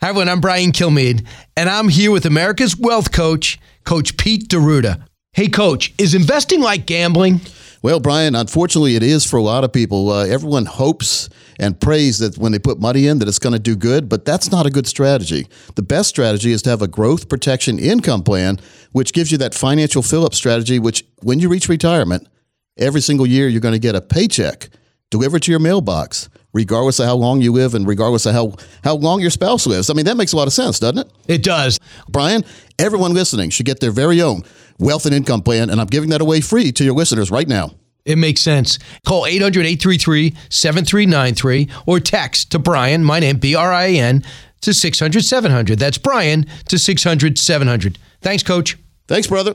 Hi, everyone. I'm Brian Kilmeade, and I'm here with America's Wealth Coach, Coach Pete D'Arruda. Hey, Coach, is investing like gambling? Well, Brian, unfortunately, it is for a lot of people. Uh, everyone hopes and prays that when they put money in that it's going to do good, but that's not a good strategy. The best strategy is to have a growth protection income plan, which gives you that financial fill-up strategy. Which, when you reach retirement, every single year you're going to get a paycheck delivered to your mailbox, regardless of how long you live and regardless of how how long your spouse lives. I mean, that makes a lot of sense, doesn't it? It does. Brian, everyone listening should get their very own wealth and income plan, and I'm giving that away free to your listeners right now. It makes sense. Call 800 833 7393 or text to Brian, my name, B R I N, to 600 700. That's Brian to 600 700. Thanks, Coach. Thanks, brother.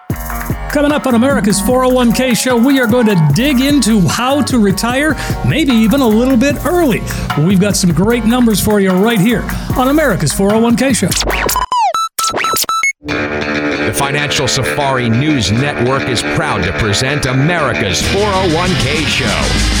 Coming up on America's 401k show, we are going to dig into how to retire, maybe even a little bit early. We've got some great numbers for you right here on America's 401k show. The Financial Safari News Network is proud to present America's 401k show.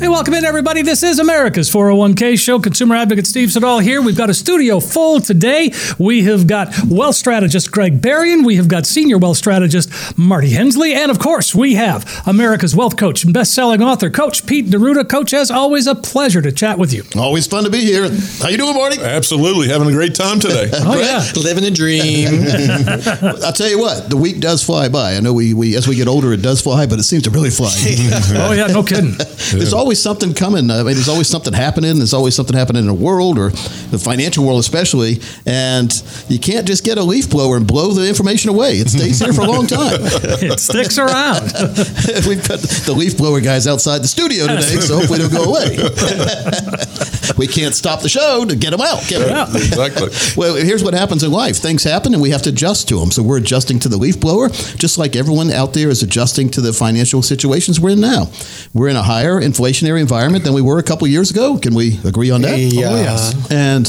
Hey, welcome in, everybody. This is America's 401k show. Consumer advocate Steve Siddall here. We've got a studio full today. We have got wealth strategist Greg Berrien. We have got senior wealth strategist Marty Hensley. And of course, we have America's wealth coach and best-selling author, Coach Pete D'Arruda. Coach, as always, a pleasure to chat with you. Always fun to be here. How you doing, Marty? Absolutely. Having a great time today. oh, yeah. Living a dream. I'll tell you what, the week does fly by. I know we, we as we get older, it does fly, but it seems to really fly. oh, yeah, no kidding. There's always something coming. I mean, there's always something happening. There's always something happening in the world or the financial world, especially. And you can't just get a leaf blower and blow the information away. It stays here for a long time. it sticks around. We've got the leaf blower guys outside the studio today, so hopefully they'll go away. we can't stop the show to get them out. Get them out. Exactly. Well, here's what happens in life. Things happen and we have to adjust to them. So we're adjusting to the leaf blower, just like everyone out there is adjusting to the financial situations we're in now. We're in a higher inflationary environment than we were a couple years ago. Can we agree on that? Yeah. Oh, yes. And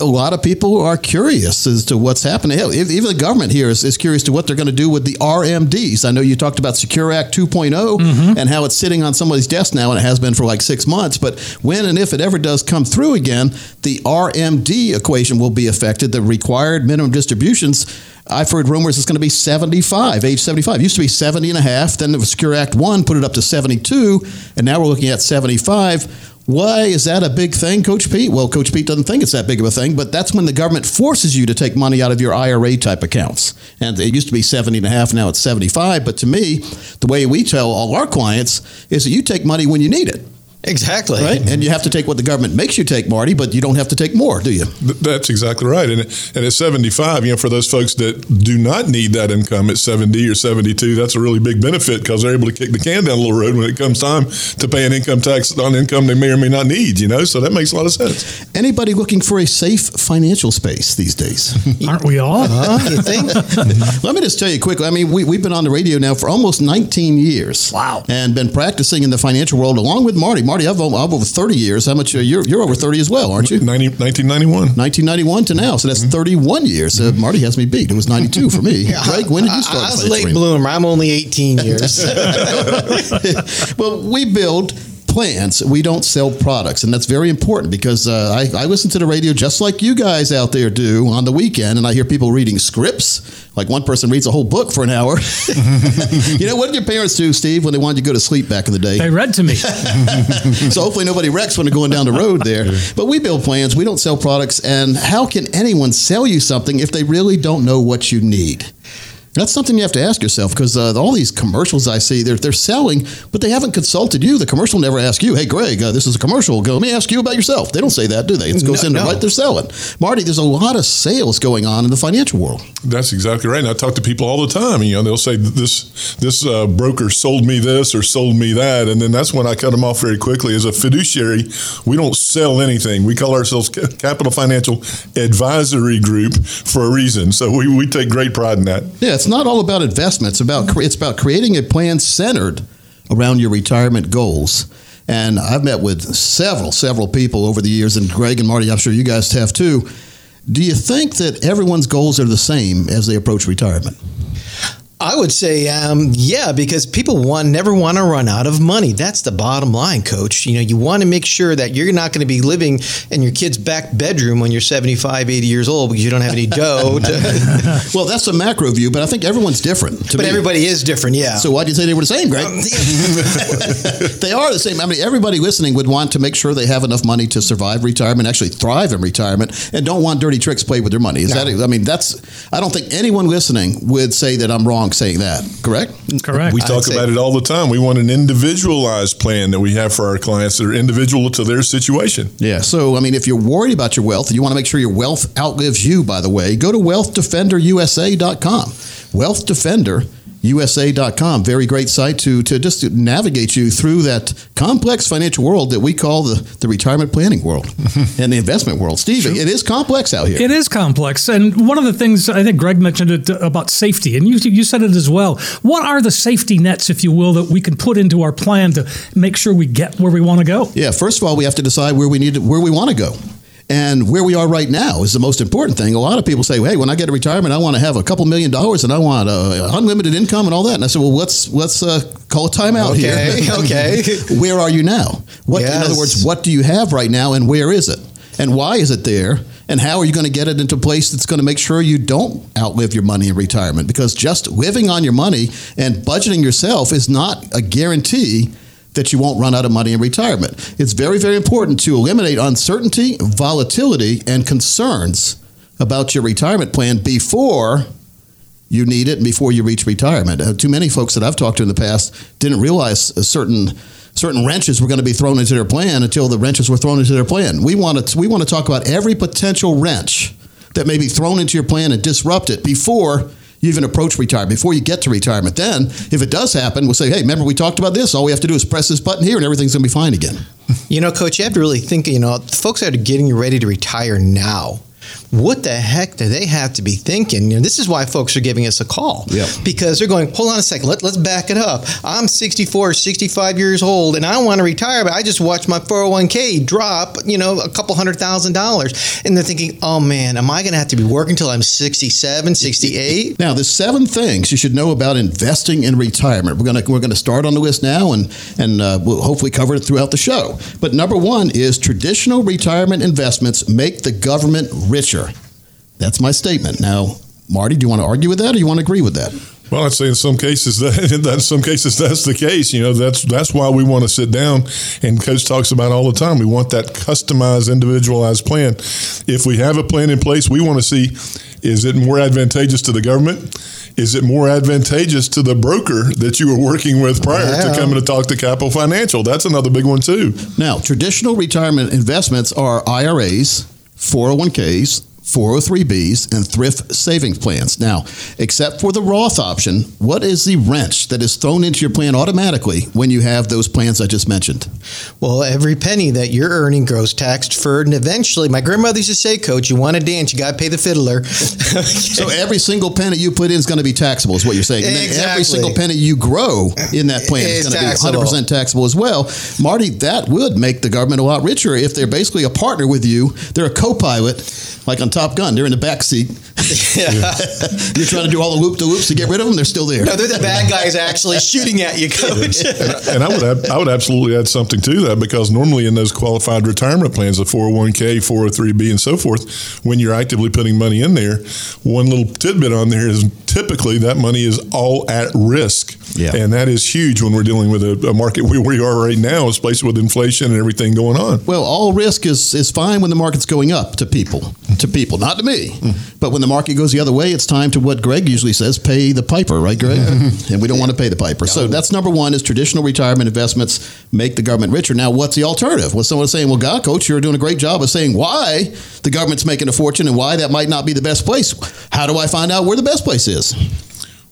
a lot of people are curious as to what's happening. Hell, even the government here is, is curious to what they're going to do with the RMDs. I know you talked about Secure Act 2.0 mm-hmm. and how it's sitting on somebody's desk now, and it has been for like six months. But when and if it ever does come through again, the RMD equation will be affected. The required minimum distributions. I've heard rumors it's going to be 75, age 75. It used to be 70 and a half. Then the Secure Act 1 put it up to 72, and now we're looking at 75. Why is that a big thing, Coach Pete? Well, Coach Pete doesn't think it's that big of a thing, but that's when the government forces you to take money out of your IRA type accounts. And it used to be 70 and a half, now it's 75. But to me, the way we tell all our clients is that you take money when you need it. Exactly. Right? And you have to take what the government makes you take, Marty, but you don't have to take more, do you? That's exactly right. And, and at 75, you know, for those folks that do not need that income at 70 or 72, that's a really big benefit because they're able to kick the can down a little road when it comes time to pay an income tax on income they may or may not need, you know? So that makes a lot of sense. Anybody looking for a safe financial space these days? Aren't we all? You think? Let me just tell you quickly. I mean, we, we've been on the radio now for almost 19 years. Wow. And been practicing in the financial world along with Marty. Marty, I've, o- I've over 30 years. How much? Uh, you're, you're over 30 as well, aren't you? 90, 1991. 1991 to now. So that's 31 years. Uh, Marty has me beat. It was 92 for me. Greg, when did you start? I, I was a financial late bloomer. I'm only 18 years. well, we build plans. We don't sell products, and that's very important because uh, I, I listen to the radio just like you guys out there do on the weekend, and I hear people reading scripts. Like one person reads a whole book for an hour. you know what did your parents do, Steve, when they wanted you to go to sleep back in the day? They read to me. so hopefully nobody wrecks when they're going down the road there. But we build plans. We don't sell products. And how can anyone sell you something if they really don't know what you need? That's something you have to ask yourself because uh, all these commercials I see, they're, they're selling, but they haven't consulted you. The commercial never asks you, hey, Greg, uh, this is a commercial. Go, let me ask you about yourself. They don't say that, do they? It goes No, into no. what they're selling. Marty, there's a lot of sales going on in the financial world. That's exactly right. And I talk to people all the time. You know, they'll say this this uh, broker sold me this or sold me that, and then that's when I cut them off very quickly. As a fiduciary, we don't sell anything. We call ourselves Capital Financial Advisory Group for a reason. So we, we take great pride in that. Yeah, it's not all about investments. It's about it's about creating a plan centered around your retirement goals. And I've met with several several people over the years, and Greg and Marty, I'm sure you guys have too. Do you think that everyone's goals are the same as they approach retirement? I would say, um, yeah, because people want never want to run out of money. That's the bottom line, Coach. You know, you want to make sure that you're not going to be living in your kid's back bedroom when you're 75, 80 years old because you don't have any dough. To, Well, that's a macro view, but I think everyone's different. But me. everybody is different, yeah. So why do you say they were the same, Greg? Um, they are the same. I mean, everybody listening would want to make sure they have enough money to survive retirement, actually thrive in retirement, and don't want dirty tricks played with their money. Is that? I mean, that's. I don't think anyone listening would say that I'm wrong saying that. Correct? Correct. We talk say- about it all the time. We want an individualized plan that we have for our clients that are individual to their situation. Yeah. So, I mean, if you're worried about your wealth, you want to make sure your wealth outlives you, by the way, go to wealthdefenderusa.com. Wealthdefenderusa.com. Very great site to, to just to navigate you through that complex financial world that we call the, the retirement planning world and the investment world. Steve, it is complex out here. It is complex, and one of the things I think Greg mentioned it uh, about safety, and you you said it as well. What are the safety nets, if you will, that we can put into our plan to make sure we get where we want to go? Yeah, first of all, we have to decide where we need to, where we want to go. And where we are right now is the most important thing. A lot of people say, "Hey, when I get to retirement, I want to have a couple million dollars and I want uh, unlimited income and all that." And I said, "Well, let's let's uh, call a timeout Okay, here. okay. where are you now? What, in other words, what do you have right now, and where is it, and why is it there, and how are you going to get it into place that's going to make sure you don't outlive your money in retirement? Because just living on your money and budgeting yourself is not a guarantee that you won't run out of money in retirement. It's very, very important to eliminate uncertainty, volatility, and concerns about your retirement plan before you need it and before you reach retirement. Uh, too many folks that I've talked to in the past didn't realize certain certain wrenches were going to be thrown into their plan until the wrenches were thrown into their plan. We want to we want to talk about every potential wrench that may be thrown into your plan and disrupt it before you even approach retirement, before you get to retirement. Then, if it does happen, we'll say, hey, remember we talked about this? All we have to do is press this button here and everything's going to be fine again. You know, Coach, you have to really think, you know, folks are getting ready to retire now, what the heck do they have to be thinking? You know, this is why folks are giving us a call. Yep. Because they're going, hold on a second, let, let's back it up. I'm 64, 65 years old, and I want to retire, but I just watched my 401k drop, you know, a couple hundred thousand dollars. And they're thinking, oh man, am I going to have to be working until I'm 67, 68? Now, there's seven things you should know about investing in retirement. We're gonna we're gonna start on the list now, and and uh, we'll hopefully cover it throughout the show. But number one is traditional retirement investments make the government richer. That's my statement. Now, Marty, do you want to argue with that, or you want to agree with that? Well, I'd say in some cases that, that in some cases that's the case. You know, that's that's why we want to sit down and Coach talks about all the time. We want that customized, individualized plan. If we have a plan in place, we want to see is it more advantageous to the government? Is it more advantageous to the broker that you were working with prior to coming to talk to Capital Financial? That's another big one too. Now, traditional retirement investments are IRAs, 401ks, 403bs, and thrift savings plans. Now, except for the Roth option, what is the wrench that is thrown into your plan automatically when you have those plans I just mentioned? Well, every penny that you're earning grows tax deferred, and eventually, my grandmother used to say, "Coach, you want to dance, you got to pay the fiddler." So every single penny you put in is going to be taxable, is what you're saying. And then every single penny you grow in that plan is Is going to be 100% taxable as well. Marty, that would make the government a lot richer if they're basically a partner with you. They're a co-pilot, like on Top Gun. They're in the back seat. You're trying to do all the loop de loops to get rid of them. They're still there. no, they're the bad guys actually shooting at you, Coach. and I would add, I would absolutely add something to that because normally in those qualified retirement plans, the 401k, 403b, and so forth, when you're actively putting money in there, one little tidbit on there is typically that money is all at risk. Yeah. And that is huge when we're dealing with a, a market where we are right now, especially with inflation and everything going on. Well, all risk is, is fine when the market's going up to people. To people. People, not to me. But when the market goes the other way, it's time to what Greg usually says: pay the piper, right, Greg? and we don't want to pay the piper. So that's number one: is traditional retirement investments make the government richer. Now, what's the alternative? Well, someone's saying, "Well, God, coach, you're doing a great job of saying why the government's making a fortune and why that might not be the best place. How do I find out where the best place is?"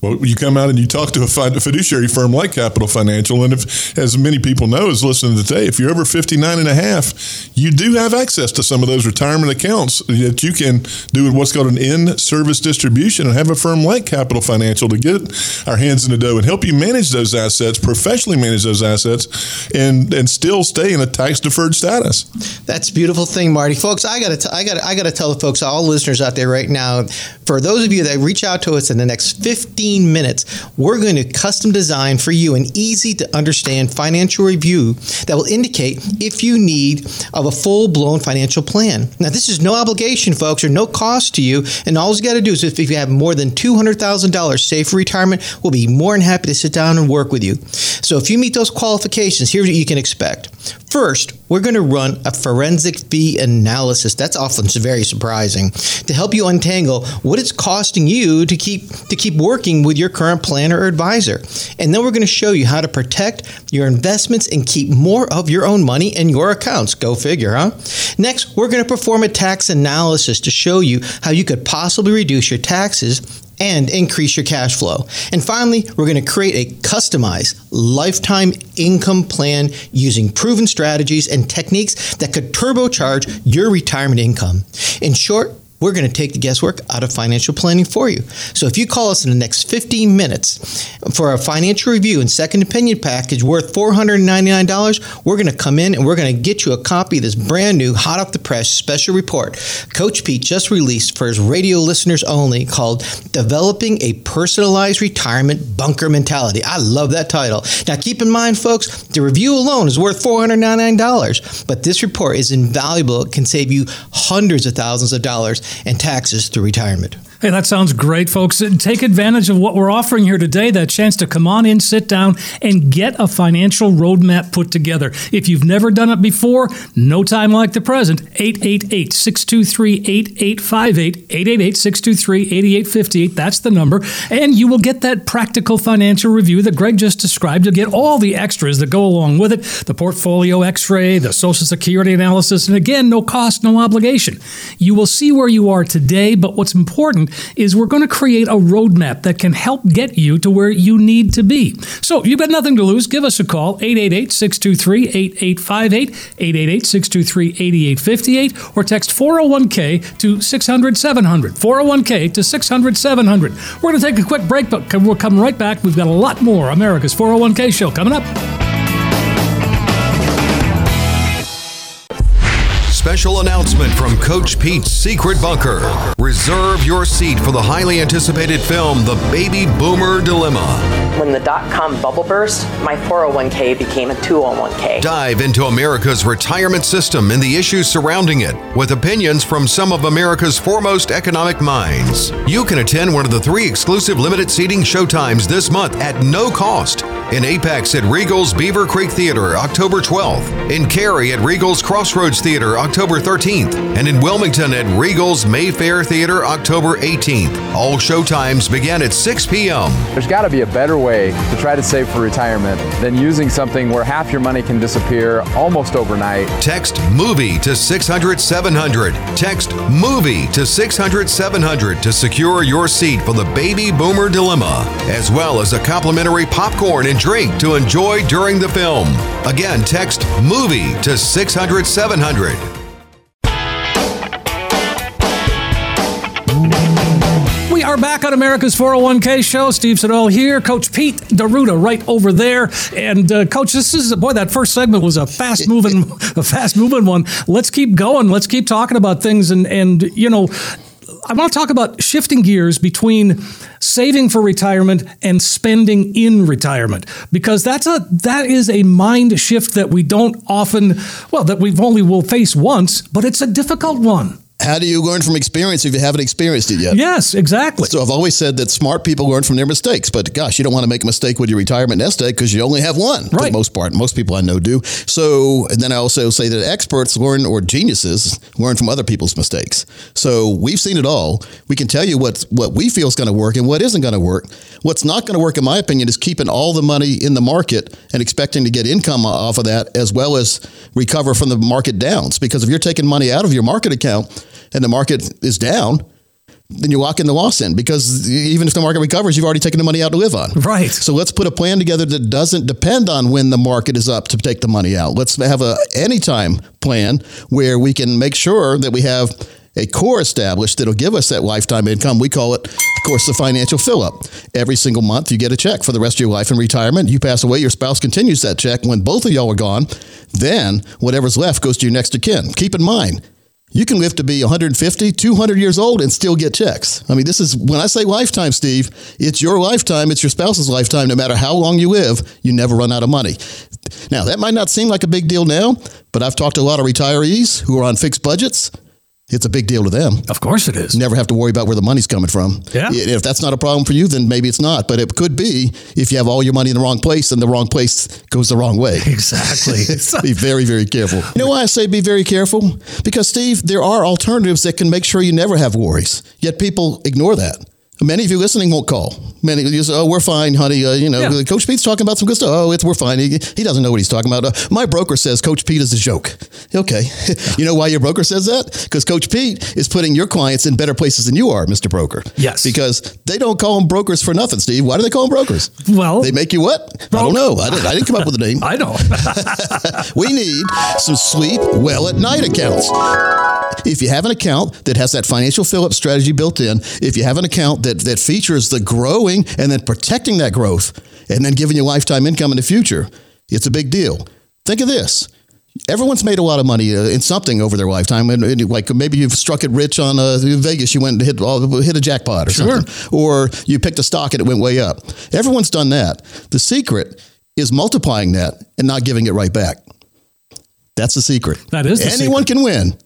Well, you come out and you talk to a fiduciary firm like Capital Financial, and if, as many people know, is listening today, if you're over 59 and a half, you do have access to some of those retirement accounts that you can do what's called an in-service distribution and have a firm like Capital Financial to get our hands in the dough and help you manage those assets, professionally manage those assets, and and still stay in a tax-deferred status. That's a beautiful thing, Marty. Folks, I got to I got I got to tell the folks, all listeners out there right now, for those of you that reach out to us in the next 15 minutes, we're going to custom design for you an easy to understand financial review that will indicate if you need of a full-blown financial plan. Now, this is no obligation, folks, or no cost to you, and all you got to do is if you have more than $200,000 saved for retirement, we'll be more than happy to sit down and work with you. So if you meet those qualifications, here's what you can expect. First, we're going to run a forensic fee analysis. That's often very surprising to help you untangle what it's costing you to keep to keep working with your current planner or advisor. And then we're going to show you how to protect your investments and keep more of your own money in your accounts. Go figure, huh? Next, we're going to perform a tax analysis to show you how you could possibly reduce your taxes and increase your cash flow. And finally, we're going to create a customized lifetime income plan using proven strategies and techniques that could turbocharge your retirement income. In short, we're going to take the guesswork out of financial planning for you. So if you call us in the next 15 minutes for a financial review and second opinion package worth $499, we're going to come in and we're going to get you a copy of this brand new, hot off the press special report Coach Pete just released for his radio listeners only called Developing a Personalized Retirement Bunker Mentality. I love that title. Now keep in mind, folks, the review alone is worth $499, but this report is invaluable. It can save you hundreds of thousands of dollars and taxes through retirement. Hey, that sounds great, folks. Take advantage of what we're offering here today that chance to come on in, sit down, and get a financial roadmap put together. If you've never done it before, no time like the present. 888 623 8858. 888 623 8858. That's the number. And you will get that practical financial review that Greg just described. You'll get all the extras that go along with it the portfolio x ray, the Social Security analysis, and again, no cost, no obligation. You will see where you are today, but what's important is we're going to create a roadmap that can help get you to where you need to be. So you've got nothing to lose. Give us a call, 888 623 8858, 888 623 8858, or text 401k to 600 700. 401k to 600 700. We're going to take a quick break, but we'll come right back. We've got a lot more America's 401k show coming up. Special announcement from Coach Pete's Secret Bunker. Reserve your seat for the highly anticipated film, The Baby Boomer Dilemma. When the dot com bubble burst, my 401k became a 201k. Dive into America's retirement system and the issues surrounding it with opinions from some of America's foremost economic minds. You can attend one of the three exclusive limited seating showtimes this month at no cost. In Apex at Regal's Beaver Creek Theater, October 12th. In Cary at Regal's Crossroads Theater, October 13th. And in Wilmington at Regal's Mayfair Theater, October 18th. All showtimes begin at 6 p.m. There's got to be a better way to try to save for retirement than using something where half your money can disappear almost overnight. Text MOVIE to 600 700. Text MOVIE to 600 700 to secure your seat for the Baby Boomer Dilemma, as well as a complimentary popcorn and drink to enjoy during the film. Again, text MOVIE to 600 700. We are back on America's 401k show. Steve Siddall here. Coach Pete D'Arruda right over there. And uh, Coach, this is boy, that first segment was a fast moving, a fast moving one. Let's keep going. Let's keep talking about things. And and you know, I want to talk about shifting gears between saving for retirement and spending in retirement because that's a that is a mind shift that we don't often well that we've only will face once, but it's a difficult one. How do you learn from experience if you haven't experienced it yet? Yes, exactly. So I've always said that smart people learn from their mistakes, but gosh, you don't want to make a mistake with your retirement nest egg because you only have one. For Right. the most part, most people I know do. So, and then I also say that experts learn or geniuses learn from other people's mistakes. So we've seen it all. We can tell you what what we feel is going to work and what isn't going to work. What's not going to work, in my opinion, is keeping all the money in the market and expecting to get income off of that, as well as recover from the market downs. Because if you're taking money out of your market account and the market is down, then you lock in the loss in because even if the market recovers, you've already taken the money out to live on. Right. So let's put a plan together that doesn't depend on when the market is up to take the money out. Let's have a anytime plan where we can make sure that we have a core established that'll give us that lifetime income. We call it, of course, the financial fill up. Every single month, you get a check for the rest of your life in retirement. You pass away, your spouse continues that check. When both of y'all are gone, then whatever's left goes to your next of kin. Keep in mind, you can live to be 150, 200 years old and still get checks. I mean, this is when I say lifetime, Steve, it's your lifetime, it's your spouse's lifetime. No matter how long you live, you never run out of money. Now, that might not seem like a big deal now, but I've talked to a lot of retirees who are on fixed budgets. It's a big deal to them. Of course it is. Never have to worry about where the money's coming from. Yeah. If that's not a problem for you, then maybe it's not. But it could be if you have all your money in the wrong place and the wrong place goes the wrong way. Exactly. be very, very careful. You know why I say be very careful? Because, Steve, there are alternatives that can make sure you never have worries. Yet people ignore that. Many of you listening won't call. Many of you say, "Oh, we're fine, honey." Uh, you know, Yeah. Coach Pete's talking about some good stuff. Oh, it's we're fine. He, he doesn't know what he's talking about. Uh, my broker says Coach Pete is a joke. Okay, you know why your broker says that? Because Coach Pete is putting your clients in better places than you are, Mister Broker. Yes. Because they don't call them brokers for nothing, Steve. Why do they call them brokers? Well- they make you what? I don't know. I didn't, I didn't come up with the name. I know. We need some sleep well at night accounts. If you have an account that has that financial fill up strategy built in, if you have an account that, that features the growing and then protecting that growth and then giving you lifetime income in the future, it's a big deal. Think of this. Everyone's made a lot of money uh, in something over their lifetime, and, like maybe you've struck it rich on uh, Vegas. You went and hit hit a jackpot or Sure. something, or you picked a stock and it went way up. Everyone's done that. The secret is multiplying that and not giving it right back. That's the secret. That is the anyone can win.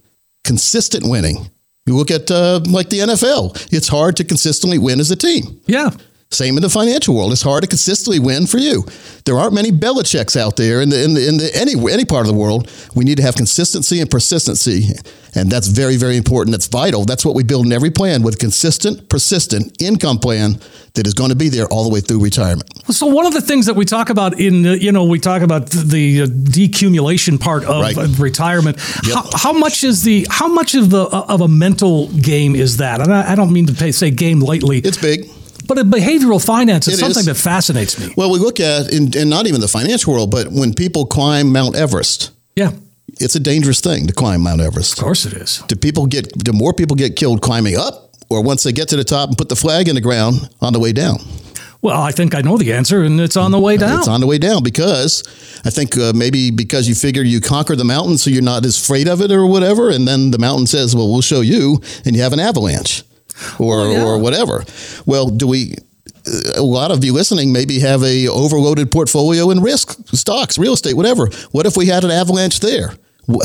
Consistent winning. You look at uh, like the NFL. It's hard to consistently win as a team. yeah. Same in the financial world. It's hard to consistently win for you. There aren't many Belichicks out there in the in the, in the any any part of the world. We need to have consistency and persistency, and that's very very important. That's vital. That's what we build in every plan with consistent, persistent income plan that is going to be there all the way through retirement. So one of the things that we talk about in uh, you know we talk about the uh, decumulation part of Right. uh, retirement. Yep. How, how much is the how much of the of a mental game is that? And I, I don't mean to pay, say game lightly, It's big. But a behavioral finance is It something is. that fascinates me. Well, we look at in, in not even the financial world, but when people climb Mount Everest, Yeah, it's a dangerous thing to climb Mount Everest. of course it is. do people get do more people get killed climbing up or once they get to the top and put the flag in the ground on the way down Well, I think I know the answer, and it's on the way down. it's on the way down because i think uh, maybe because you figure you conquer the mountain so you're not as afraid of it or whatever and then the mountain says well we'll show you and you have an avalanche or yeah. or whatever. Well do we a lot of you listening maybe have a overloaded portfolio in risk stocks real estate whatever. What if we had an avalanche there?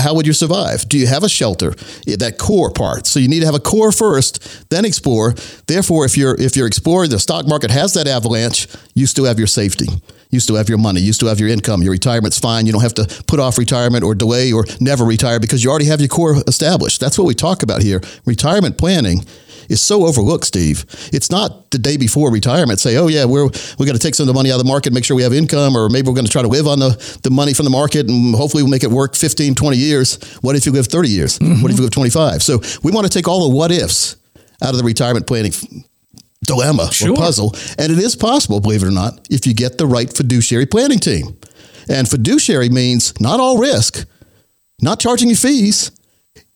How would you survive? Do you have a shelter? Yeah, that core part. So you need to have a core first then explore. Therefore if you're if you're exploring the stock market has that avalanche you still have your safety you still have your money you still have your income your retirement's fine you don't have to put off retirement or delay or never retire because you already have your core established that's what we talk about here retirement planning is so overlooked, Steve. It's not the day before retirement. Say, oh yeah, we're we got to take some of the money out of the market, make sure we have income, or maybe we're going to try to live on the, the money from the market, and hopefully we'll make it work 15, 20 years. What if you live 30 years? What if you mm-hmm. live 25? So we want to take all the what ifs out of the retirement planning dilemma Sure. or puzzle, and it is possible, believe it or not, if you get the right fiduciary planning team. And fiduciary means not all risk, not charging you fees.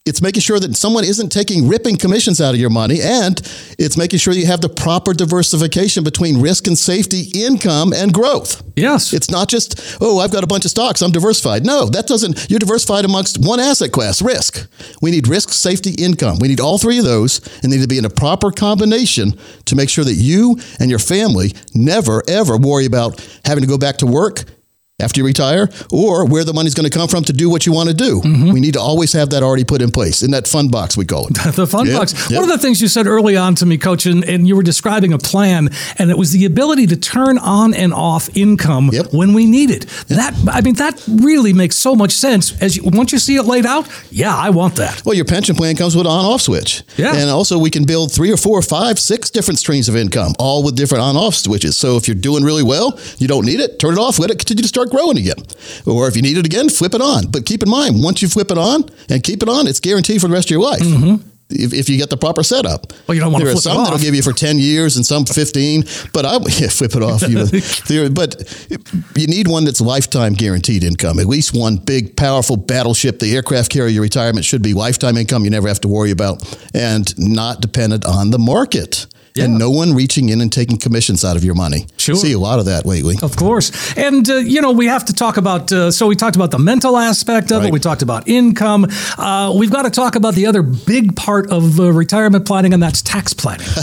It's making sure that someone isn't taking ripping commissions out of your money, and it's making sure you have the proper diversification between risk and safety, income and growth. Yes. It's not just, oh, I've got a bunch of stocks, I'm diversified. No, that doesn't, you're diversified amongst one asset class, risk. We need risk, safety, income. We need all three of those and they need to be in a proper combination to make sure that you and your family never, ever worry about having to go back to work after you retire, or where the money's going to come from to do what you want to do. Mm-hmm. We need to always have that already put in place in that fund box we call it. the fun Yep, box. yep. One of the things you said early on to me, Coach, and, and you were describing a plan, and it was the ability to turn on and off income when we need it. That I mean, that really makes so much sense. As you, once you see it laid out, yeah, I want that. Well, your pension plan comes with an on-off switch. Yeah. And also we can build three or four, five, six different streams of income, all with different on-off switches. So if you're doing really well, you don't need it, turn it off, let it continue to start growing again. Or if you need it again, flip it on. But keep in mind, once you flip it on and keep it on, it's guaranteed for the rest of your life. If, if you get the proper setup. Mm-hmm. Well, you don't wanna There are flip it some that'll off. give you for 10 years and some 15, but I yeah, flip it off. You, but you need one that's lifetime guaranteed income. At least one big, powerful battleship, the aircraft carrier retirement should be lifetime income you never have to worry about and not dependent on the market. And no one reaching in and taking commissions out of your money. Sure. See a lot of that lately. Of course. And, uh, you know, we have to talk about, uh, so we talked about the mental aspect of it. We talked about income. Uh, we've got to talk about the other big part of uh, retirement planning, and that's tax planning.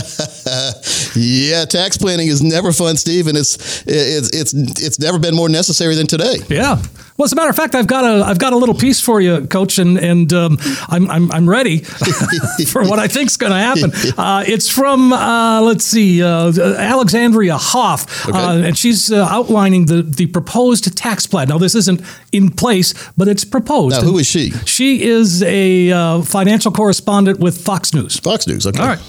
Yeah, tax planning is never fun, Steve, and it's it's it's it's never been more necessary than today. Yeah. Well, as a matter of fact, I've got a I've got a little piece for you, Coach, and and um, I'm, I'm I'm ready for what I think's going to happen. Uh, it's from uh, let's see, uh, Alexandria Hoff, uh, and she's uh, outlining the the proposed tax plan. Now, this isn't in place, but it's proposed. Now, who is she? She is a uh, financial correspondent with Fox News. Fox News. Okay. All right,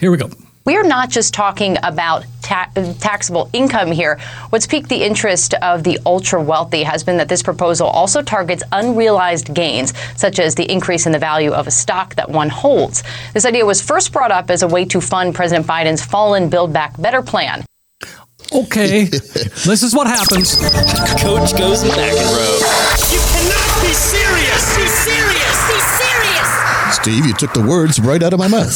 here we go. We are not just talking about ta- taxable income here. What's piqued the interest of the ultra wealthy has been that this proposal also targets unrealized gains, such as the increase in the value of a stock that one holds. This idea was first brought up as a way to fund President Biden's fallen Build Back Better plan. Okay, this is what happens. Coach goes in back row. You cannot be serious. Be serious. Steve, you took the words right out of my mouth.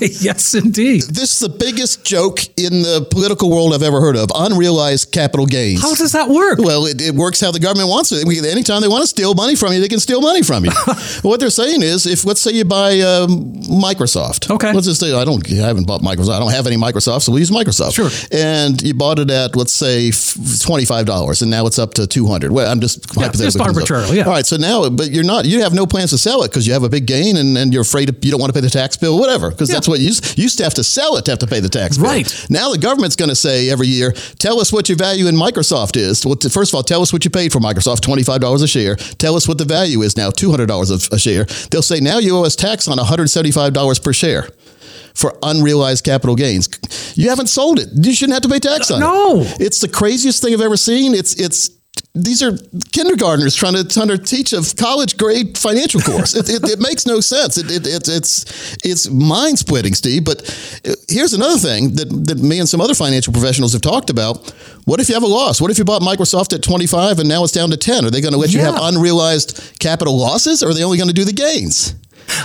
yes, indeed. This is the biggest joke in the political world I've ever heard of. Unrealized capital gains. How does that work? Well, it, it works how the government wants it. We- Anytime they want to steal money from you, they can steal money from you. what they're saying is, if let's say you buy um, Microsoft. Okay. Let's just say I don't. I haven't bought Microsoft. I don't have any Microsoft, so we use Microsoft. Sure. And you bought it at let's say twenty five dollars, and now it's up to two hundred. Well, I'm just Yeah, just arbitrarily, yeah. All right. So now, but you're not. You have no plans to sell it because you have a big gain, and, and you're afraid of, you don't want to pay the tax bill, whatever. Because that's what you used, you used to have to sell it to have to pay the tax bill. Right. Now the government's going to say every year, tell us what your value in Microsoft is. Well, first of all, tell us what you paid for Microsoft, $25 a share. Tell us what the value is now, $200 a, share. They'll say, now you owe us tax on $175 per share for unrealized capital gains. You haven't sold it. You shouldn't have to pay tax on No. it. It's the craziest thing I've ever seen. It's, it's, these are kindergartners trying to, trying to teach a college grade financial course. it, it, it makes no sense. It, it, it, it's it's mind splitting, Steve. But uh, here's another thing that, that me and some other financial professionals have talked about. What if you have a loss? What if you bought Microsoft at 25 and now it's down to 10? Are they going to let you have unrealized capital losses or are they only going to do the gains?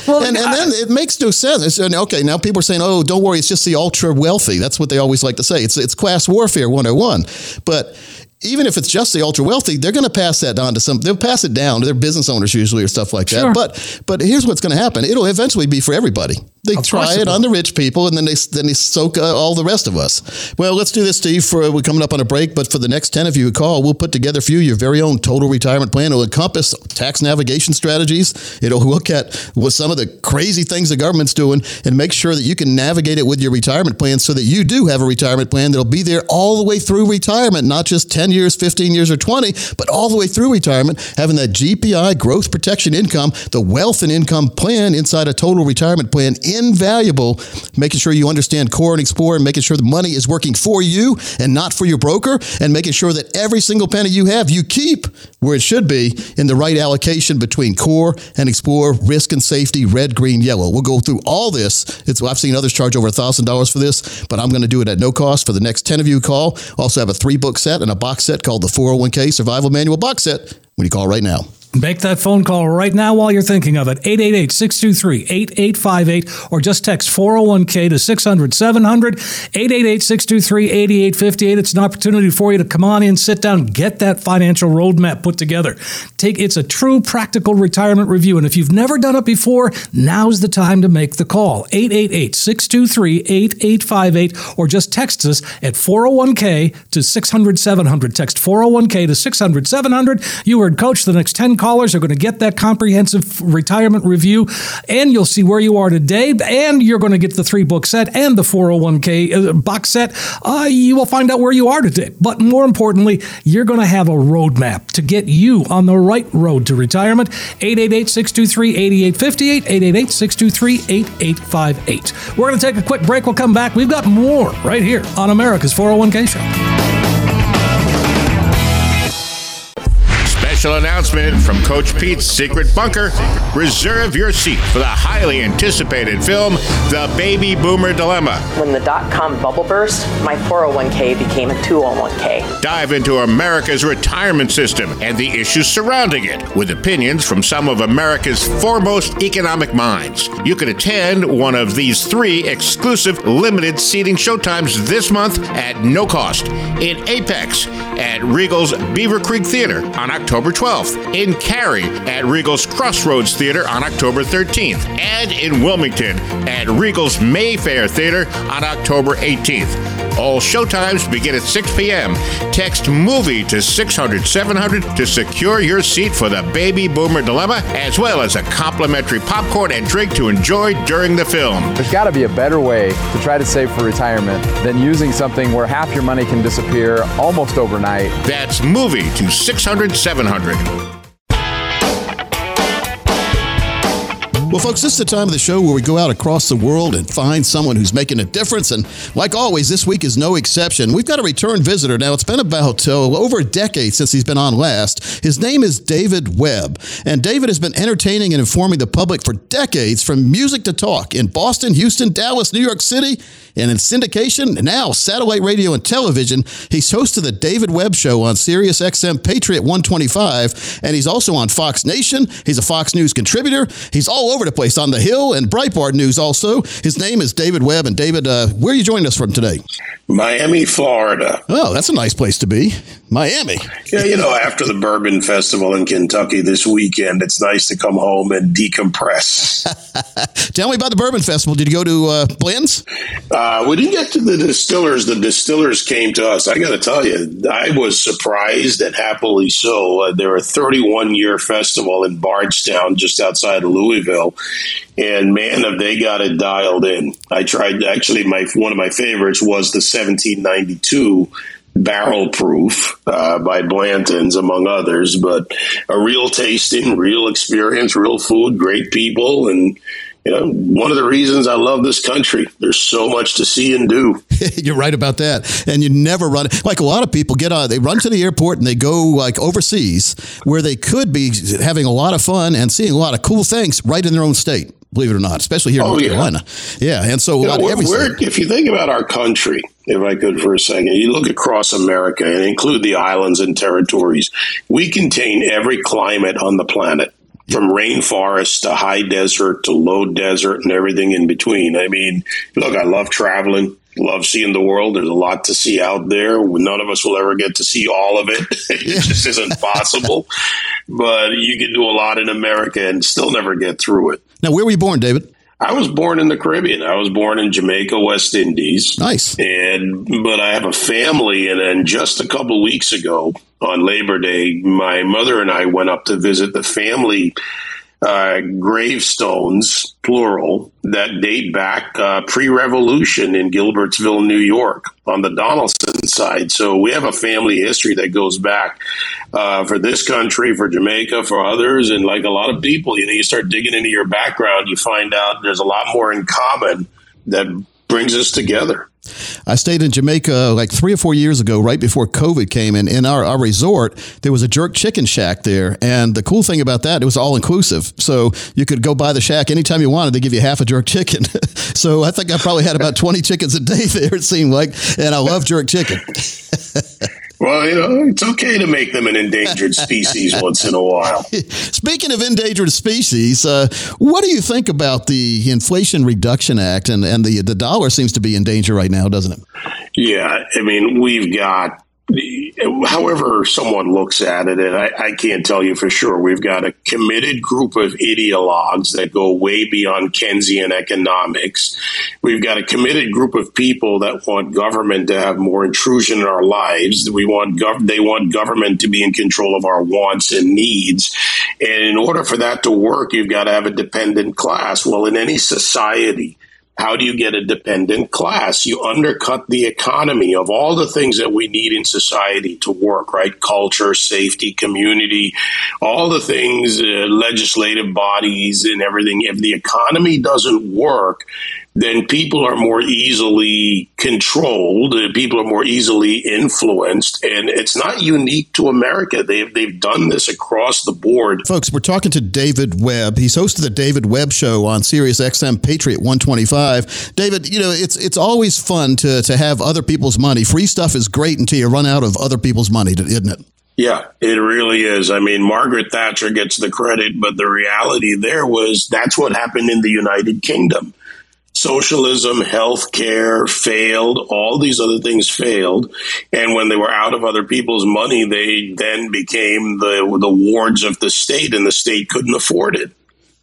Well, and, and then it makes no sense. It's, okay, now people are saying, "Oh, don't worry, it's just the ultra wealthy." That's what they always like to say. It's it's class warfare 101. But even if it's just the ultra wealthy, they're going to pass that on to some. They'll pass it down to their business owners usually or stuff like that. Sure. But but here's what's going to happen. It'll eventually be for everybody. They Of try it on the rich people, and then they then they soak uh, all the rest of us. Well, let's do this, Steve. For we're coming up on a break, but for the next ten of you who call, we'll put together for you your very own total retirement plan. It'll encompass tax navigation strategies. It'll look at what some of the crazy things the government's doing, and make sure that you can navigate it with your retirement plan, so that you do have a retirement plan that'll be there all the way through retirement, not just ten years, fifteen years, or twenty, but all the way through retirement, having that GPI growth protection income, the wealth and income plan inside a total retirement plan, invaluable. Making sure you understand core and explore, and making sure the money is working for you and not for your broker, and making sure that every single penny you have, you keep where it should be in the right allocation between core and explore, risk and safety, red, green, yellow. We'll go through all this. It's I've seen others charge over thousand dollars for this, but I'm going to do it at no cost for the next ten of you call. Also have a three book set and a box set called the 401k Survival Manual Box Set when you call right now. Make that phone call right now while you're thinking of it. 888 623 8858 or just text 401k to 600 700 888 623 8858. It's an opportunity for you to come on in, sit down, get that financial roadmap put together. Take It's a true practical retirement review. And if you've never done it before, now's the time to make the call. 888 623 8858 or just text us at 401k to 600 700. Text 401k to 600 700. You heard Coach. The next 10 callers are going to get that comprehensive retirement review, and you'll see where you are today, and you're going to get the three book set and the 401k uh, box set. Uh, you will find out where you are today. But more importantly, you're going to have a roadmap to get you on the right road to retirement. 888 623 8858, 888 623 8858. We're going to take a quick break. We'll come back. We've got more right here on America's 401k Show. Special announcement from Coach Pete's Secret Bunker. Reserve your seat for the highly anticipated film, The Baby Boomer Dilemma. When the dot com bubble burst, my 401k became a 201k. Dive into America's retirement system and the issues surrounding it with opinions from some of America's foremost economic minds. You can attend one of these three exclusive limited seating showtimes this month at no cost in Apex at Regal's Beaver Creek Theater on October 12th, in Cary at Regal's Crossroads Theater on October 13th, and in Wilmington at Regal's Mayfair Theater on October 18th. All showtimes begin at 6 p.m. Text movie to 600 700 to secure your seat for the Baby Boomer Dilemma, as well as a complimentary popcorn and drink to enjoy during the film. There's got to be a better way to try to save for retirement than using something where half your money can disappear almost overnight. That's movie to 600 700. 100. Well, folks, this is the time of the show where we go out across the world and find someone who's making a difference. And like always, this week is no exception. We've got a return visitor. Now, it's been about uh, over a decade since he's been on last. His name is David Webb. And David has been entertaining and informing the public for decades from music to talk in Boston, Houston, Dallas, New York City, and in syndication, now satellite radio and television. He's host of the David Webb Show on Sirius XM Patriot 125, and he's also on Fox Nation. He's a Fox News contributor. He's all over the place on The Hill and Breitbart News also. His name is David Webb. And David, uh, where are you joining us from today? Miami, Florida. Oh, that's a nice place to be. Miami. Yeah, you know, after the Bourbon Festival in Kentucky this weekend, it's nice to come home and decompress. Tell me about the Bourbon Festival. Did you go to uh, Blends? Uh, we didn't get to the distillers. The distillers came to us. I got to tell you, I was surprised and happily so. Uh, they're a 31 year festival in Bardstown, just outside of Louisville. And man, have they got it dialed in. I tried, actually, my one of my favorites was the 1792 barrel proof uh, by Blanton's, among others, but a real tasting, real experience, real food, great people, and you know, one of the reasons I love this country. There's so much to see and do. You're right about that. And you never run like a lot of people get on they run to the airport and they go like overseas where they could be having a lot of fun and seeing a lot of cool things right in their own state. Believe it or not, especially here in Oh, North yeah. Carolina. Yeah, and so You know, uh, we're- we're- if you think about our country, if I could for a second, you look across America and include the islands and territories, we contain every climate on the planet. From rainforest to high desert to low desert and everything in between. I mean, look, I love traveling, love seeing the world. There's a lot to see out there. None of us will ever get to see all of it. it just isn't possible. But you can do a lot in America and still never get through it. Now, where were you born, David? I was born in the Caribbean. I was born in Jamaica, West Indies. Nice. And but I have a family, and then just a couple weeks ago on Labor Day, my mother and I went up to visit the family uh, gravestones, plural, that date back uh, pre-revolution in Gilbertsville, New York, on the Donaldson side. So we have a family history that goes back uh, for this country, for Jamaica, for others, and like a lot of people, you know, you start digging into your background, you find out there's a lot more in common that brings us together. I stayed in Jamaica uh, like three or four years ago, right before COVID came. And in our, our resort, there was a jerk chicken shack there. And the cool thing about that, it was all inclusive. So you could go by the shack anytime you wanted. They give you half a jerk chicken. so I think I probably had about 20 chickens a day there, it seemed like. And I love jerk chicken. Well, you know, it's okay to make them an endangered species once in a while. Speaking of endangered species, uh, what do you think about the Inflation Reduction Act? And, and the, the dollar seems to be in danger right now, doesn't it? Yeah, I mean, we've got however someone looks at it, and I, I, can't tell you for sure, we've got a committed group of ideologues that go way beyond Keynesian economics. We've got a committed group of people that want government to have more intrusion in our lives. We want gov- they want government to be in control of our wants and needs. And in order for that to work, you've got to have a dependent class. Well, in any society, how do you get a dependent class? You undercut the economy of all the things that we need in society to work, right? Culture, safety, community, all the things, uh, legislative bodies and everything. If the economy doesn't work, then people are more easily controlled. Uh, people are more easily influenced, and it's not unique to America. They've they've done this across the board. Folks, we're talking to David Webb. He's hosted the David Webb Show on Sirius XM Patriot 125. David, you know it's it's always fun to to have other people's money. Free stuff is great until you run out of other people's money, isn't it? Yeah, it really is. I mean, Margaret Thatcher gets the credit, but the reality there was that's what happened in the United Kingdom socialism, healthcare failed, all these other things failed. And when they were out of other people's money, they then became the, the wards of the state and the state couldn't afford it.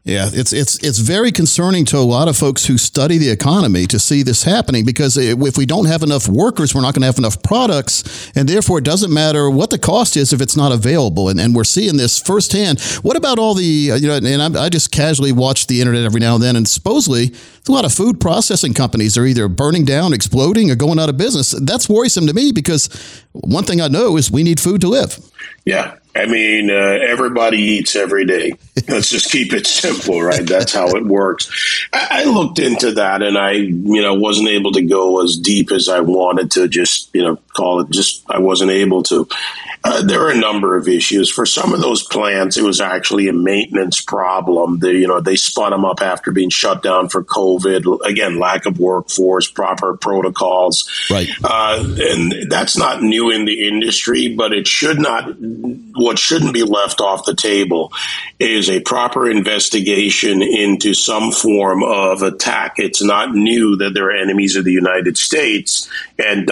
Yeah, it's it's it's very concerning to a lot of folks who study the economy to see this happening because if we don't have enough workers, we're not going to have enough products, and therefore it doesn't matter what the cost is if it's not available. And, and we're seeing this firsthand. What about all the uh, you know? And I, I just casually watch the internet every now and then, and supposedly a lot of food processing companies are either burning down, exploding, or going out of business. That's worrisome to me because one thing I know is we need food to live. Yeah, I mean, uh, everybody eats every day. Let's just keep it simple, right? That's how it works. I, I, looked into that and I, you know, wasn't able to go as deep as I wanted to just, you know, call it just, I wasn't able to. Uh, there are a number of issues. For some of those plants, it was actually a maintenance problem. They, you know, they spun them up after being shut down for COVID. Again, lack of workforce, proper protocols. Right. Uh, and that's not new in the industry, but it should not, what shouldn't be left off the table is a proper investigation into some form of attack. It's not new that there are enemies of the United States and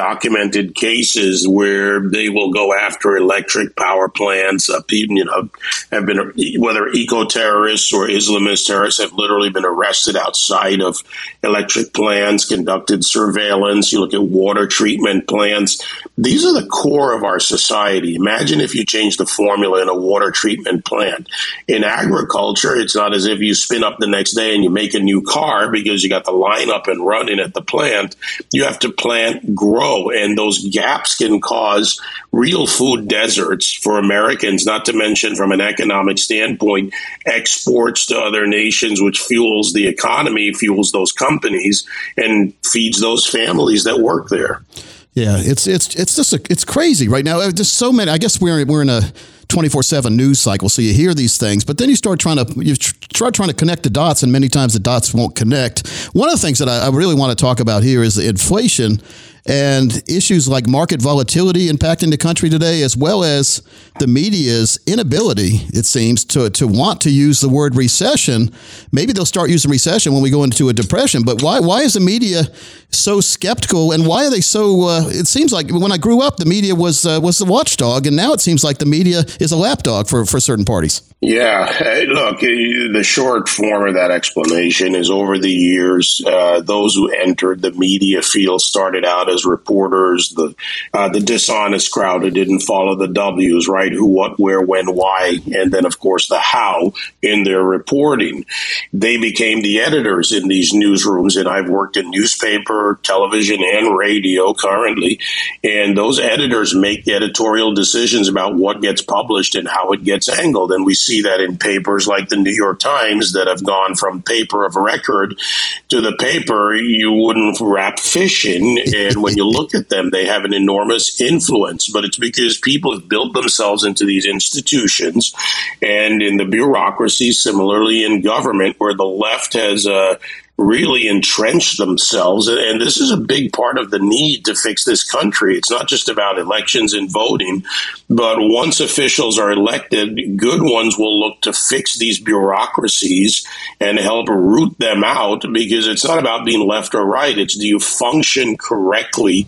cases where they will go after electric power plants. Uh, people, you know, have been whether eco terrorists or Islamist terrorists have literally been arrested outside of electric plants, conducted surveillance. You look at water treatment plants. These are the core of our society. Imagine if you change the formula in a water treatment plant. In agriculture, it's not as if you spin up the next day and you make a new car because you got the line up and running at the plant. You have to plant, grow, and those gaps can cause real food deserts for Americans, not to mention from an economic standpoint, exports to other nations, which fuels the economy, fuels those companies, and feeds those families that work there. Yeah, it's it's it's just a, it's crazy right now. Uh, just so many. I guess we're we're in a 24 7 news cycle. So you hear these things, but then you start trying to, you try trying to connect the dots, and many times the dots won't connect. One of the things that I, I really want to talk about here is the inflation and issues like market volatility impacting the country today, as well as the media's inability, it seems, to, to want to use the word recession. Maybe they'll start using recession when we go into a depression, but why, why is the media so skeptical and why are they so, uh, it seems like when I grew up, the media was, uh, was the watchdog, and now it seems like the media is a lapdog for, for certain parties. Yeah, hey, look, the short form of that explanation is over the years, uh, those who entered the media field started out as reporters, the uh, the dishonest crowd who didn't follow the W's, right? Who, what, where, when, why, and then of course the how in their reporting. They became the editors in these newsrooms, and I've worked in newspaper, television, and radio currently, and those editors make editorial decisions about what gets published and how it gets angled, and we see that in papers like the New York Times that have gone from paper of record to the paper you wouldn't wrap fish in, and when you look at them, they have an enormous influence. But it's because people have built themselves into these institutions and in the bureaucracy, similarly in government, where the left has uh, really entrenched themselves. And this is a big part of the need to fix this country. It's not just about elections and voting, but once officials are elected, good ones will look to fix these bureaucracies and help root them out because it's not about being left or right. It's do you function correctly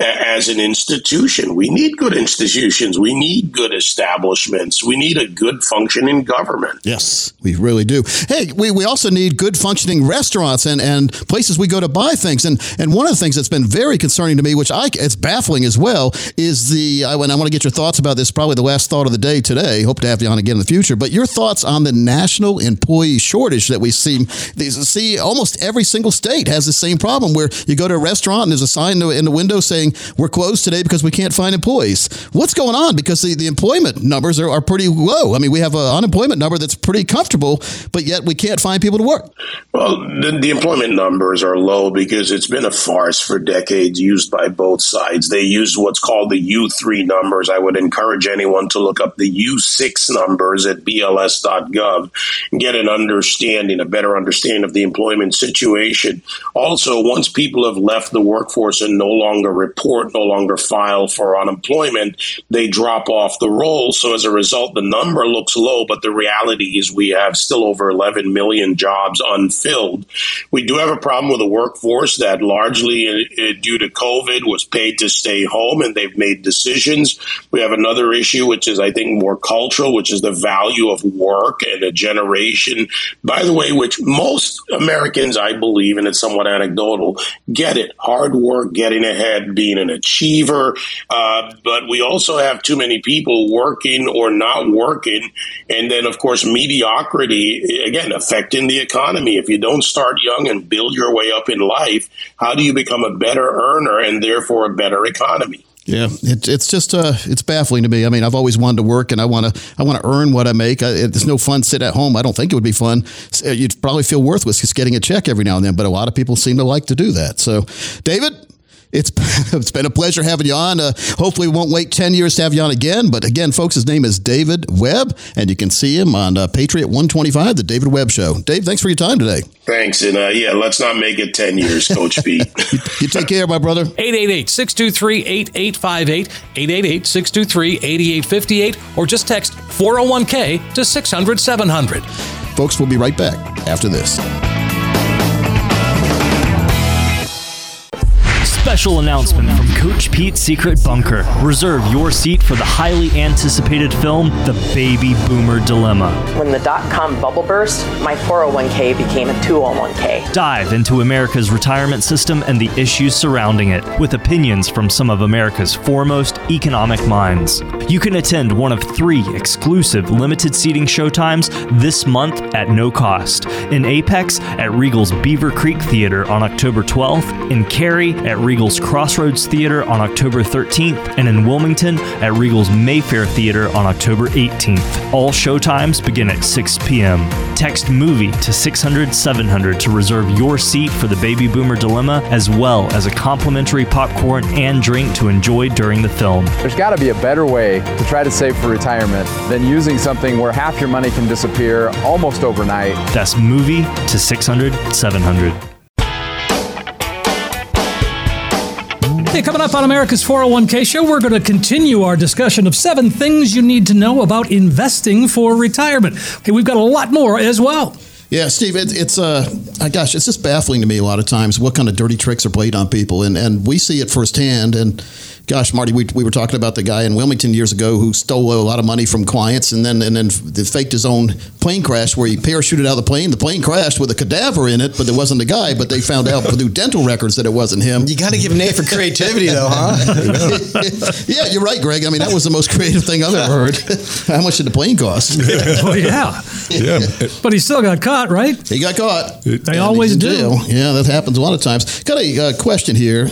as an institution. We need good institutions. We need good establishments. We need a good functioning government. Yes, we really do. Hey, we, we also need good functioning restaurants and, and places we go to buy things. And and one of the things that's been very concerning to me, which I it's baffling as well, is the I, and I want to get your thoughts about this. Probably the last thought of the day today. Hope to have you on again in the future. But your thoughts on the national employee shortage that we see see almost every single state has the same problem where you go to a restaurant and there's a sign in the window saying we're closed today because we can't find employees. What's going on? Because the, the employment numbers are, are pretty low. I mean, we have an unemployment number that's pretty comfortable, but yet we can't find people to work. Well, the, the employment numbers are low because it's been a farce for decades used by both sides. They use what's called the U3 numbers. I would encourage anyone to look up the U6 numbers at bls.gov and get an understanding, a better understanding of the employment situation. Also, once people have left the workforce and no longer report, no longer file for unemployment, they drop off the roll. So as a result, the number looks low, but the reality is we have still over 11 million jobs unfilled. We do have a problem with a workforce that largely uh, due to COVID was paid to stay home and they've made decisions. We have another issue, which is, I think, more cultural, which is the value of work and a generation, by the way, which most Americans, I believe, and it's somewhat anecdotal, get it. Hard work, getting ahead, being an achiever. Uh, but we also have too many people working or not working. And then, of course, mediocrity, again, affecting the economy. If you don't start young and build your way up in life, how do you become a better earner and therefore a better economy? Yeah, it, it's just uh, it's baffling to me. I mean, I've always wanted to work, and I want to I want to earn what I make. I, it's no fun sit at home. I don't think it would be fun. You'd probably feel worthless just getting a check every now and then, but a lot of people seem to like to do that. So, David, it's it's been a pleasure having you on. Uh, hopefully, we won't wait 10 years to have you on again. But again, folks, his name is David Webb, and you can see him on uh, Patriot 125, The David Webb Show. Dave, thanks for your time today. Thanks. And uh, yeah, let's not make it 10 years, Coach Pete. you, you take care, my brother. 888 623 8858, 888 623 8858, or just text 401k to 600 700. Folks, we'll be right back after this. Special announcement from Coach Pete's Secret Bunker. Reserve your seat for the highly anticipated film, The Baby Boomer Dilemma. When the dot com bubble burst, my 401k became a 201k. Dive into America's retirement system and the issues surrounding it with opinions from some of America's foremost economic minds. You can attend one of three exclusive limited seating showtimes this month at no cost. In Apex at Regal's Beaver Creek Theater on October 12th, in Cary at Regal's Crossroads Theater on October 13th, and in Wilmington at Regal's Mayfaire Theater on October 18th. All showtimes begin at 6 p.m. Text MOVIE to 600 700 to reserve your seat for the Baby Boomer Dilemma, as well as a complimentary popcorn and drink to enjoy during the film. There's got to be a better way to try to save for retirement than using something where half your money can disappear almost overnight. That's MOVIE to 600 700. Hey, coming up on America's 401k show, we're going to continue our discussion of seven things you need to know about investing for retirement. Okay, we've got a lot more as well. Yeah, Steve, it, it's uh, gosh, it's just baffling to me a lot of times what kind of dirty tricks are played on people, and and we see it firsthand. And gosh, Marty, we, we were talking about the guy in Wilmington years ago who stole a lot of money from clients, and then and then faked his own plane crash where he parachuted out of the plane. The plane crashed with a cadaver in it, but it wasn't the guy. But they found out through dental records that it wasn't him. You got to give an A for creativity, though, huh? yeah, you're right, Greg. I mean, that was the most creative thing I've ever heard. How much did the plane cost? oh yeah, yeah. But he still got caught, right? He got caught. They and always do. Jail. Yeah, that happens a lot of times. Got a uh, question here.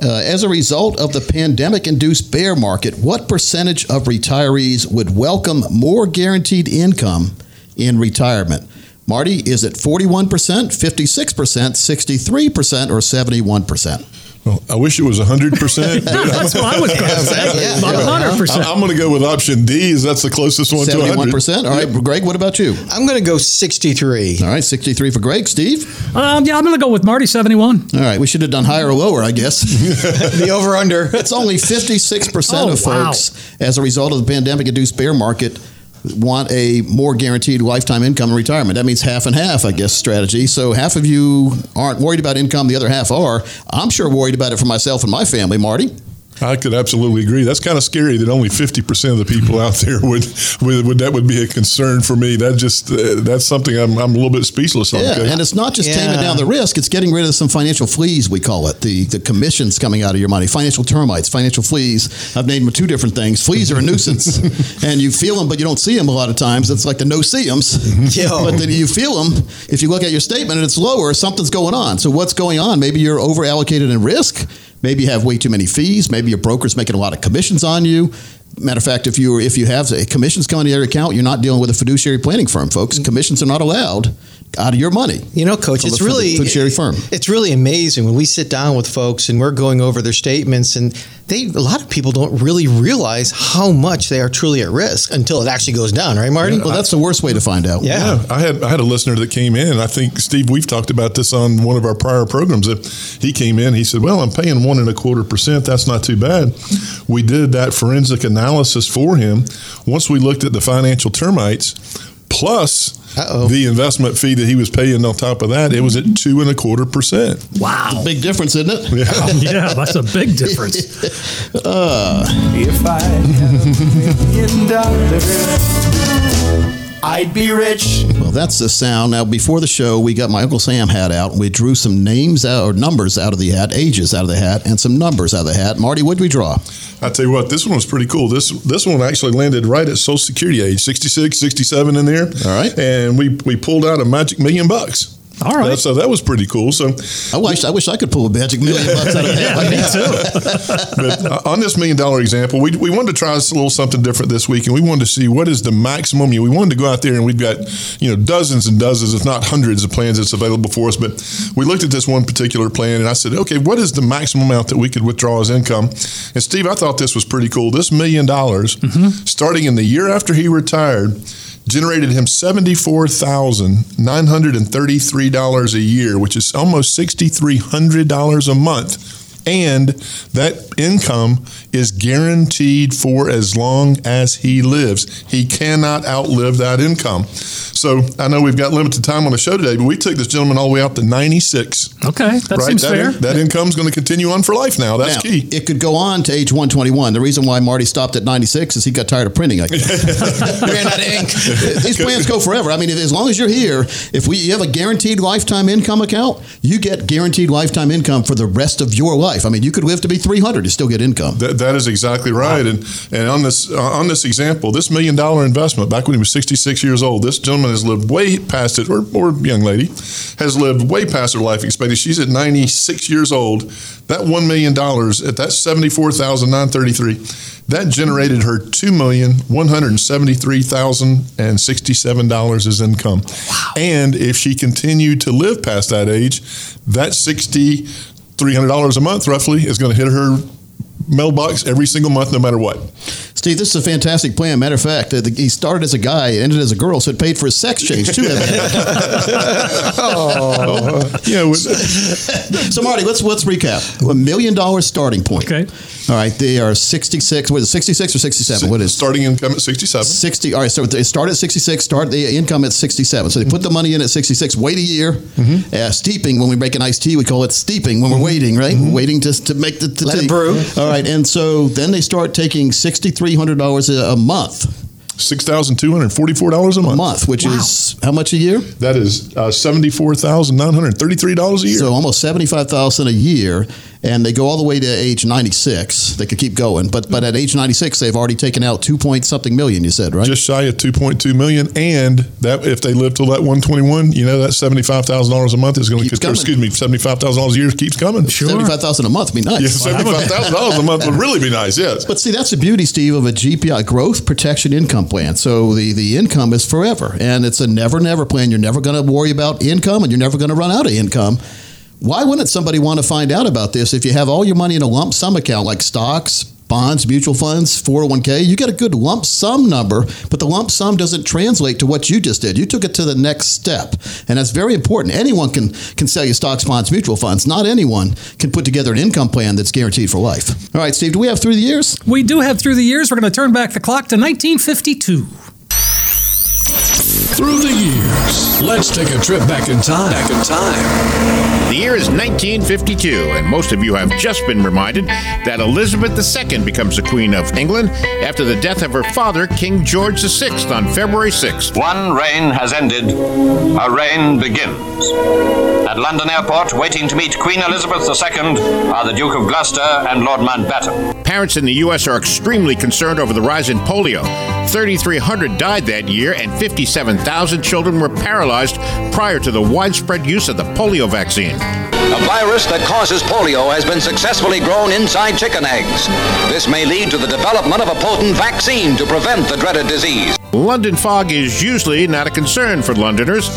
Uh, as a result of the pandemic induced bear market, what percentage of retirees would welcome more guaranteed income in retirement? Marty, is it 41%, 56%, 63%, or 71%? Well, I wish it was 100%. That's what I was going to say. About 100%. I'm going to go with option D, is that's the closest one to 100. 71%. All right, Greg, what about you? I'm going to go 63. All right, 63 for Greg. Steve? Um, yeah, I'm going to go with Marty 71. All right, we should have done higher or lower, I guess. the over under. It's only 56% Oh, of wow. folks, as a result of the pandemic induced bear market, want a more guaranteed lifetime income in retirement. That means half and half, I guess, strategy. So half of you aren't worried about income, the other half are. I'm sure worried about it for myself and my family, Marty. I could absolutely agree. That's kind of scary that only 50% of the people out there would, would, would that would be a concern for me. That just, uh, that's something I'm, I'm a little bit speechless on. Yeah, because- and it's not just Yeah. taming down the risk; it's getting rid of some financial fleas. We call it the the commissions coming out of your money, financial termites, financial fleas. I've named them two different things. Fleas are a nuisance, and you feel them, but you don't see them a lot of times. It's like the no see ems, Yo. but then you feel them. If you look at your statement and it's lower, something's going on. So what's going on? Maybe you're over allocated in risk. Maybe you have way too many fees. Maybe your broker's making a lot of commissions on you. Matter of fact, if you if you have commissions coming to your account, you're not dealing with a fiduciary planning firm, folks. Mm-hmm. Commissions are not allowed out of your money. You know, Coach, it's a really fiduciary firm. It's really amazing when we sit down with folks and we're going over their statements, and they a lot of people don't really realize how much they are truly at risk until it actually goes down, right, Marty? Well, that's the worst way to find out. Yeah. Yeah, I had I had a listener that came in. I think Steve, we've talked about this on one of our prior programs. That he came in, he said, "Well, I'm paying one and a quarter percent. That's not too bad." We did that forensic analysis for him. Once we looked at the financial termites, plus Uh-oh. the investment fee that he was paying on top of that, it was at two and a quarter percent. Wow. Big difference, isn't it? yeah, that's a big difference. Uh, If I had a million dollars, I'd be rich. well, that's the sound. Now, before the show, we got my Uncle Sam hat out. and We drew some names out or numbers out of the hat, ages out of the hat, and some numbers out of the hat. Marty, what did we draw? I tell you what, this one was pretty cool. This this one actually landed right at Social Security age, 66, 67 in there. All right. And we, we pulled out a magic million bucks. All right. That- so that was pretty cool. So I wish I wish I could pull a magic million bucks out of the hat. Me too. but uh, on this million dollar example, we, we wanted to try a little something different this week, and we wanted to see what is the maximum. We wanted to go out there, and we've got you know dozens and dozens, if not hundreds, of plans that's available for us. But we looked at this one particular plan, and I said, okay, what is the maximum amount that we could withdraw as income? And Steve, I thought this was pretty cool. This million dollars, starting in the year after he retired. Generated him seventy-four thousand nine hundred and thirty-three dollars a year, which is almost sixty-three hundred dollars a month and that income is guaranteed for as long as he lives. He cannot outlive that income. So I know we've got limited time on the show today, but we took this gentleman all the way out to 96. Okay, that right? seems that, fair. that income's going to continue on for life now. That's Now, key. It could go on to age 121. The reason why Marty stopped at 96 is he got tired of printing. I guess. Ran out of ink. These plans go forever. I mean, as long as you're here, if we you have a guaranteed lifetime income account, you get guaranteed lifetime income for the rest of your life. I mean, you could live to be 300 and still get income. That, that is exactly right. And and on this uh, on this example, this million dollar investment back when he was 66 years old, this gentleman has lived way past it, or, or young lady has lived way past her life expectancy. She's at 96 years old. That one million dollars at that 74,933, that generated her two million one hundred seventy-three thousand and sixty-seven dollars as income. Wow. And if she continued to live past that age, that sixty three hundred dollars a month roughly is going to hit her mailbox every single month, no matter what. Steve, this is a fantastic plan. Matter of fact, uh, he started as a guy, ended as a girl, so it paid for his sex change too. oh, yeah. so, Marty, let's let's recap. A million dollar starting point. Okay. All right, they are sixty six. What is it, sixty six or sixty seven? What is starting income at sixty seven? Sixty. All right, so they start at sixty six. Start the income at sixty seven. So they put the money in at sixty six. Wait a year. Mm-hmm. Uh, steeping. When we make an iced tea, we call it steeping. When we're mm-hmm. waiting, right? Mm-hmm. Waiting to to make the, Let tea. brew. All right, and so then they start taking sixty three $300 a month. Six thousand two hundred forty-four dollars a A month. month, which is how much a year? That is uh, seventy-four thousand nine hundred thirty-three dollars a year. So almost 75,000 a year. And they go all the way to age 96. They could keep going. But but at age 96, they've already taken out two point something million, you said, right? just shy of 2.2 million and that if they live till that 121 you know that $75,000 a month is going to Keeps excuse me $75,000 a year keeps coming Sure. 75,000 a month would be nice. yeah, $75,000 a month would really be nice yes But see, that's the beauty, Steve, of a GPI growth protection income plan. So the, the income is forever, and it's a never never plan. You're never going to worry about income, and you're never going to run out of income. why wouldn't somebody want to find out about this if you have all your money in a lump sum account like stocks, bonds, mutual funds, 401k, you get a good lump sum number, but the lump sum doesn't translate to what you just did. You took it to the next step. And that's very important. Anyone can, can sell you stocks, bonds, mutual funds. Not anyone can put together an income plan that's guaranteed for life. All right, Steve, do we have through the years? We do have through the years. We're going to turn back the clock to 1952. Through the years, let's take a trip back in time. Back in time. The year is 1952, and most of you have just been reminded that Elizabeth II becomes the Queen of England after the death of her father, King George VI, on February 6th. One reign has ended, a reign begins. At London Airport, waiting to meet Queen Elizabeth II, are the Duke of Gloucester and Lord Mountbatten. Parents in the U.S. are extremely concerned over the rise in polio. 3,300 died that year, and 57,000 children were paralyzed prior to the widespread use of the polio vaccine. A virus that causes polio has been successfully grown inside chicken eggs. This may lead to the development of a potent vaccine to prevent the dreaded disease. London fog is usually not a concern for Londoners,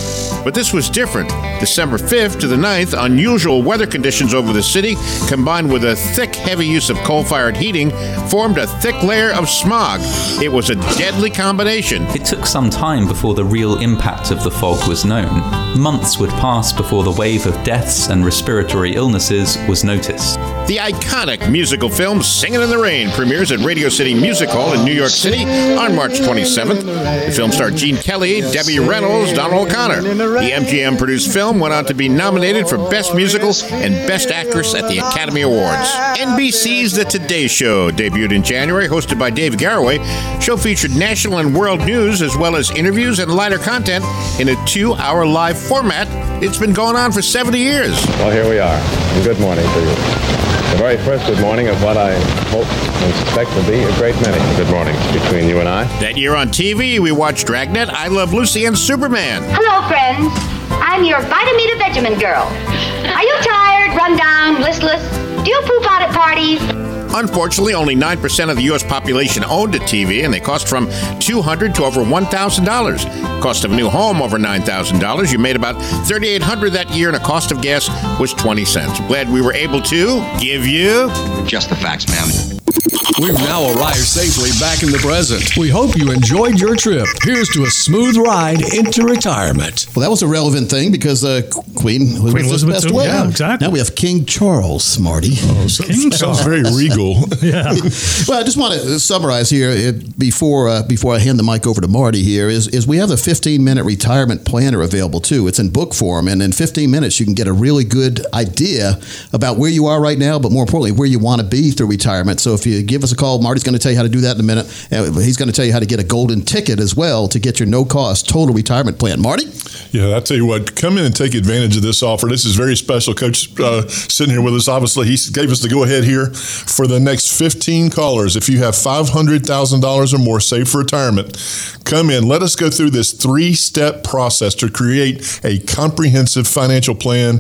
but this was different. December 5th to the 9th, unusual weather conditions over the city, combined with a thick, heavy use of coal fired heating, formed a thick layer of smog. It was a deadly combination. It took some time before the real impact of the fog was known. Months would pass before the wave of deaths and respiratory illnesses was noticed. The iconic musical film Singing in the Rain premieres at Radio City Music Hall in New York City on March 27th. The film starred Gene Kelly, Debbie Reynolds, Donald O'Connor. The MGM produced film went on to be nominated for Best Musical and Best Actress at the Academy Awards. NBC's The Today Show debuted in January, hosted by Dave Garroway. Show featured national and world news as well as interviews and lighter content in a two hour live format. It's been going on for 70 years. Well, here we are. Good morning to you. The very first good morning of what I hope and suspect will be a great many good mornings between you and I. That year on TV, we watched Dragnet, I Love Lucy, and Superman. Hello, friends. I'm your Vitameatavegamin girl. Are you tired, run down, listless? Do you poop out at parties? Unfortunately, only 9% of the U.S. population owned a TV, and they cost from 200 to over $1,000. Cost of a new home, over $9,000. You made about 3,800 that year, and the cost of gas was 20 cents. Glad we were able to give you... Just the facts, ma'am. We've now arrived safely back in the present. We hope you enjoyed your trip. Here's to a smooth ride into retirement. Well, that was a relevant thing because uh, Queen Elizabeth, Queen Elizabeth passed too, away. yeah, exactly. Now we have King Charles, Marty. Oh, so, King sounds very regal. Yeah. well, I just want to summarize here it, before uh, before I hand the mic over to Marty. Here is is we have a 15 minute retirement planner available too. It's in book form, and in 15 minutes you can get a really good idea about where you are right now, but more importantly where you want to be through retirement. So if you give us a call, Marty's going to tell you how to do that in a minute. Uh, he's going to tell you how to get a golden ticket as well to get your no cost total retirement plan. Marty. Yeah, I tell you what, come in and take advantage of this offer. This is very special. Coach uh, sitting here with us, obviously, he gave us the go ahead here for the next 15 callers. If you have $500,000 or more saved for retirement, come in. Let us go through this three step process to create a comprehensive financial plan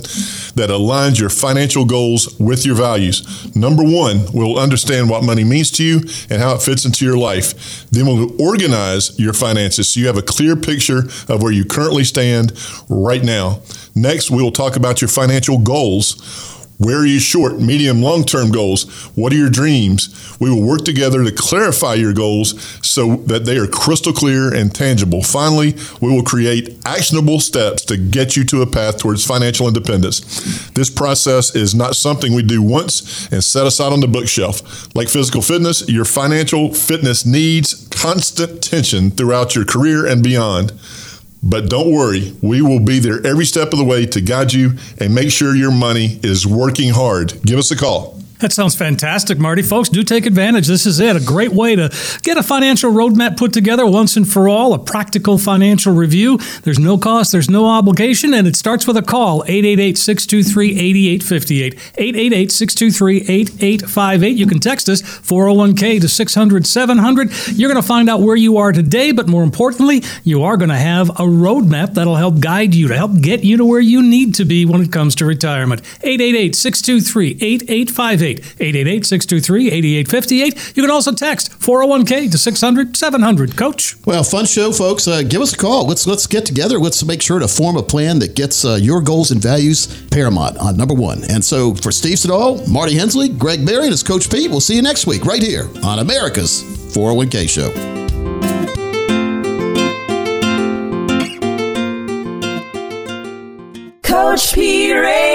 that aligns your financial goals with your values. Number one, we'll understand what money means to you and how it fits into your life. Then we'll organize your finances so you have a clear picture of where you currently stand right now. Next, we will talk about your financial goals. Where are you short, medium, long term goals? What are your dreams? We will work together to clarify your goals so that they are crystal clear and tangible. Finally, we will create actionable steps to get you to a path towards financial independence. This process is not something we do once and set aside on the bookshelf. Like physical fitness, your financial fitness needs constant tension throughout your career and beyond. But don't worry, we will be there every step of the way to guide you and make sure your money is working hard. Give us a call. That sounds fantastic, Marty. Folks, do take advantage. This is it. A great way to get a financial roadmap put together once and for all, a practical financial review. There's no cost, there's no obligation, and it starts with a call 888 623 8858. 888 623 8858. You can text us 401k to 600 700. You're going to find out where you are today, but more importantly, you are going to have a roadmap that'll help guide you to help get you to where you need to be when it comes to retirement. 888 623 8858. 8858. 888 623 8858. You can also text 401k to 600 700. Coach? Well, fun show, folks. Uh, give us a call. Let's let's get together. Let's make sure to form a plan that gets uh, your goals and values paramount on number one. And so for Steve Siddall, Marty Hensley, Greg Berry, and his Coach Pete, we'll see you next week right here on America's 401k Show. Coach P Radio.